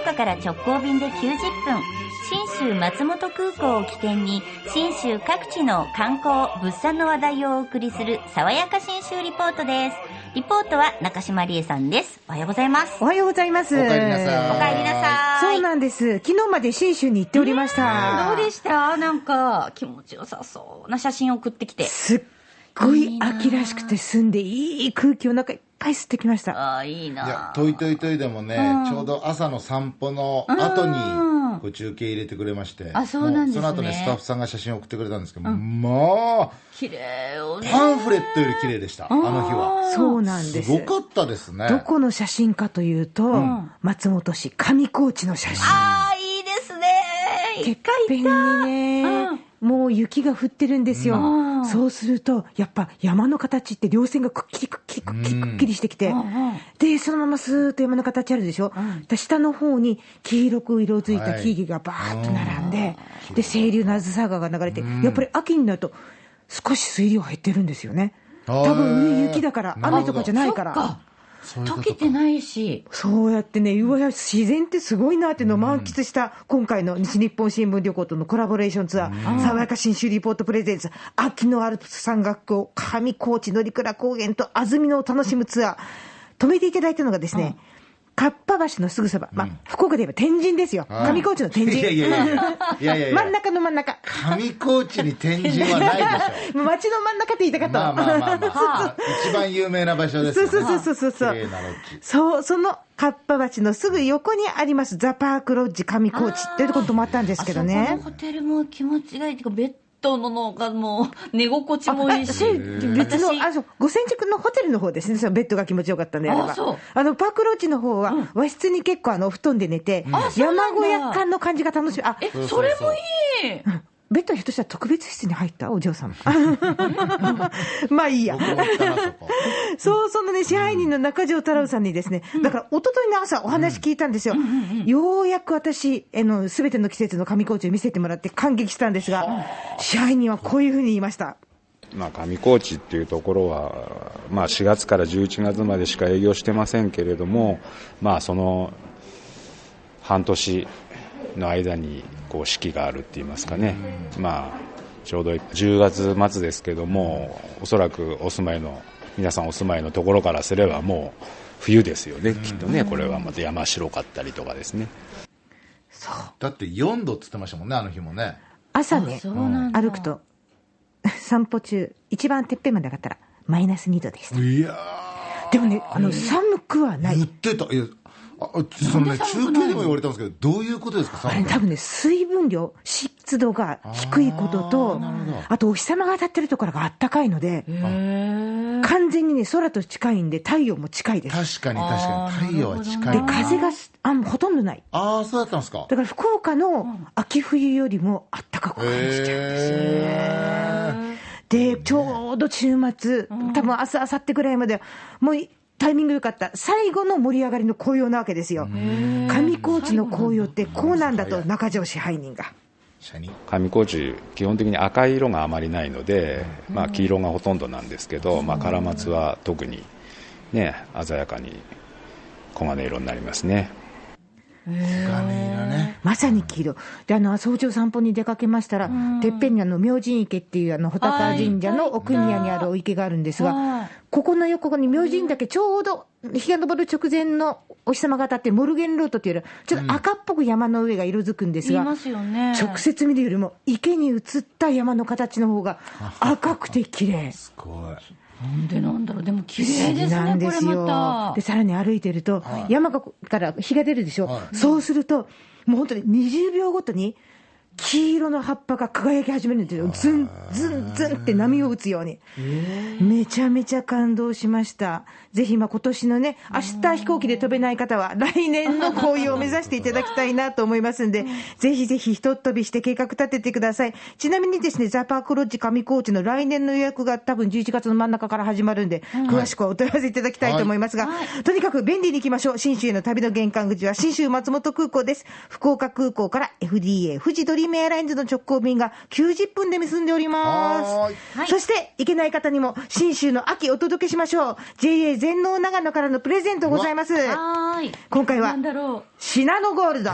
福岡から直行便で90分。新州松本空港を起点に、新州各地の観光、物産の話題をお送りする、爽やか新州リポートです。リポートは中島理恵さんです。おはようございます。おはようございます。お帰りなさいお帰りなさい。そうなんです。昨日まで新州に行っておりました。どうでした？なんか、気持ちよさそうな写真を送ってきて。すっごい秋らしくて澄んでいい空気を中いっぱい吸ってきました。ああ、いいないや、トイトイトイでもね、ちょうど朝の散歩の後に、こう中継入れてくれまして。あそうなんですねもその後ね、スタッフさんが写真を送ってくれたんですけど、まあ、綺麗よね。パンフレットより綺麗でした、あの日は。そうなんですす。ごかったですね。どこの写真かというと、松本市上高地の写真。ああ、いいですね。てっぺんにね、もう雪が降ってるんですよ。そうすると、やっぱ山の形って稜線がくっきりくっきりくっきりくっきりしてきて、で、そのままスーッと山の形あるでしょ。で下の方に黄色く色づいた木々がバーッと並んで、で、清流のあずさ川が流れて、やっぱり秋になると少し水量減ってるんですよね。多分上雪だから、雨とかじゃないから。溶けてないし。そうやってね、うわ、自然ってすごいなっていうのを満喫した、今回の西日本新聞旅行とのコラボレーションツアー、爽やか新州リポートプレゼンツ、秋のアルプス山岳校、上高地乗鞍高原と安曇野を楽しむツアー、止めていただいたのがですね、かっぱ橋のすぐそば、まあ、福岡で言えば天神ですよ。はい上高地の天神。いやいやいや 真ん中の真ん中。上高地に天神はないでしょ。もう街の真ん中って言いたかったまあわまあまあまあ。一番有名な場所です。そうそうそうそうそう。そう、そのかっぱ橋のすぐ横にあります、ザ・パークロッジ上高地っていうところに泊まったんですけどあそね。ホテルも気持ちがいいっていうか、ベッドののがもう寝心地もいいし。別の、あ、そう、五千軸のホテルの方ですね。そのベッドが気持ちよかったんであれば。あの、パークロッジの方は、和室に結構あの、お布団で寝て、山小屋感の感じが楽しみ。あ、え、それもいい。ベッドはひょっとしたら特別室に入った？お嬢様。まあいいや。そう、そのね、支配人の中条太郎さんにですね、だから、一昨日の朝お話聞いたんですよ。ようやく私、あの、すべての季節の上高地を見せてもらって感激したんですが、支配人はこういうふうに言いました。まあ、上高地っていうところは、まあ、4月から11月までしか営業してませんけれども、まあ、その半年の間にこう四季があるって言いますかね、まあ、ちょうど10月末ですけども、おそらくお住まいの、皆さんお住まいのところからすれば、もう冬ですよね、きっとね、これはまた山白かったりとかですね。だって4度っつってましたもんね、あの日もね。朝ね、歩くと、散歩中、一番てっぺんまで上がったら、マイナス2度でした。いやでもね、あの、寒くはなー、言いっ。てた。いや、あ、そのね、中継でも言われたんですけど、どういうことですか、あれ多分ね、水分量、湿度が低いことと、あとお日様が当たってるところがあったかいので、完全にね、空と近いんで、太陽も近いです。確かに確かに、太陽は近で、い。風がすあほとんどない。ああ、そうだったんですか。だから福岡の秋冬よりもあったかく感じちゃうんですよね。で、ちょうど週末、多分明日、明後日ぐらいまで、もうタイミング良かった。最後の盛り上がりの紅葉なわけですよ。上高地の紅葉ってこうなんだと、中条支配人が。上高地、基本的に赤い色があまりないので、まあ、黄色がほとんどなんですけど、まあ、カラマツは特に、ね、鮮やかに黄金色になりますね。ね。まさに黄色。で、あの、早朝散歩に出かけましたら、てっぺんにあの、明神池っていうあの、穂高神社の奥宮にあるお池があるんですが、ここの横に明神岳ちょうど日が昇る直前のお日様が当たってモルゲンロートというよりはちょっと赤っぽく山の上が色づくんですが、言いますよね。直接見るよりも池に映った山の形の方が赤くて綺麗。すごい。なんでなんだろう。でも綺麗ですね、なんですこれまよた。で、さらに歩いてると、山がから日が出るでしょ、はいそうすると、もう本当に20秒ごとに、黄色の葉っぱが輝き始めるんですよ。ズン、ズン、ズンって波を打つように。めちゃめちゃ感動しました。ぜひ、まあ今年のね、明日飛行機で飛べない方は、来年の紅葉を目指していただきたいなと思いますんで、ぜひぜひひとっ飛びして計画立ててください。ちなみにですね、ザ・パークロッジ上高地の来年の予約が多分11月の真ん中から始まるんで、詳しくはお問い合わせいただきたいと思いますが、とにかく便利に行きましょう。新州への旅の玄関口は新州松本空港です。福岡空港から FDA 富士ドリームメエアラインズの直行便が90分で結んでおりはます。はいそして、行けない方にも、新州の秋お届けしましょう。JA 全農長野からのプレゼントございます。今回はなんだろシナノゴールド。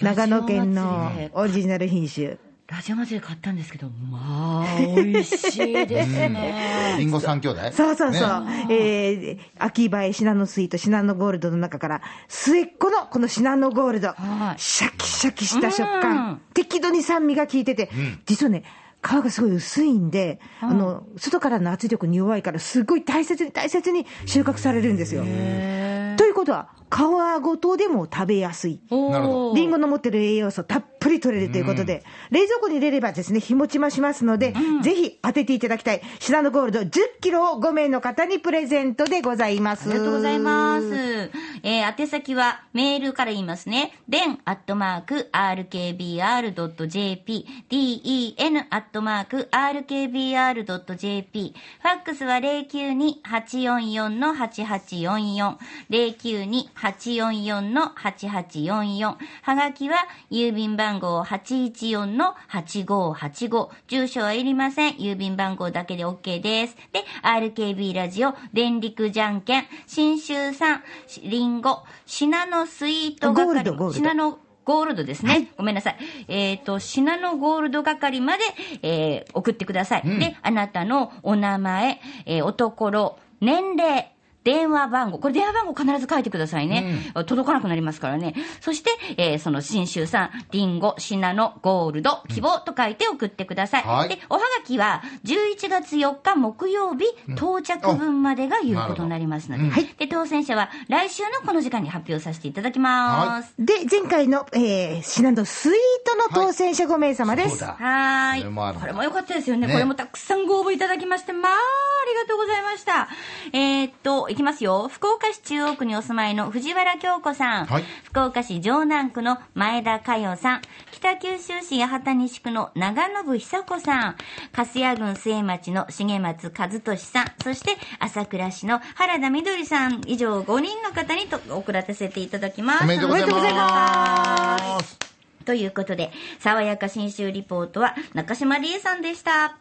長野県のオリジナル品種。う。ラジオ祭りで買ったんですけど、まあ、美味しいですね。リンゴ三兄弟？そうそうそう。ねえー、秋葉えシナノスイート、シナノゴールドの中から、末っ子のこのシナノゴールド。はいシャキシャキした食うん感。適度に酸味が効いてて、実はね、皮がすごい薄いんで、あの、外からの圧力に弱いから、すごい大切に大切に収穫されるんですよ。ということは、皮ごとでも食べやすい。なるほリンゴの持ってる栄養素たっぷり取れるということで、冷蔵庫に入れればですね、日持ちもしますので、ぜひ当てていただきたい、シナノゴールド10キロを5名の方にプレゼントでございます。ありがとうございます。えー、宛先はメールから言いますね。den アットマーク rkbr.jp den アットマーク rkbr.jp ファックスは092-844-8844 092-844-8844はがきは郵便番号814-8585住所はいりません。郵便番号だけで OK です。で、RKB ラジオ、電力じゃんけん、新州産、リンゴ、シナノスイート係ゴールドゴールドシナノゴールドですね。ごめんなさい。えっ、と、シナノゴールド係まで、えー送ってください。で、あなたのお名前、えーおところ、年齢、電話番号。これ電話番号必ず書いてくださいね。届かなくなりますからね。そして、えーその新州産、リンゴ、シナノ、ゴールド、希望と書いて送ってください。はいで、おはがきは、11月4日木曜日、到着分までが有効となりますので、なるほどで、当選者は来週のこの時間に発表させていただきます。で、前回の、えー、シナノスイートの当選者5名様です。そうだはーい。これもあるんだこれも良かったですよね。ねこれもたくさんご応募いただきまして、まあ、がとうございました。えーっと、いきますよ。福岡市中央区にお住まいの藤原京子さん。はい福岡市城南区の前田佳代さん。北九州市八幡西区の長信久子さん。粕谷郡末町の重松和俊さん。そして、朝倉市の原田みどりさん。以上5人の方にと送らせていただきます。おめでとうござい。ますということで、爽やか新州リポートは中島理恵さんでした。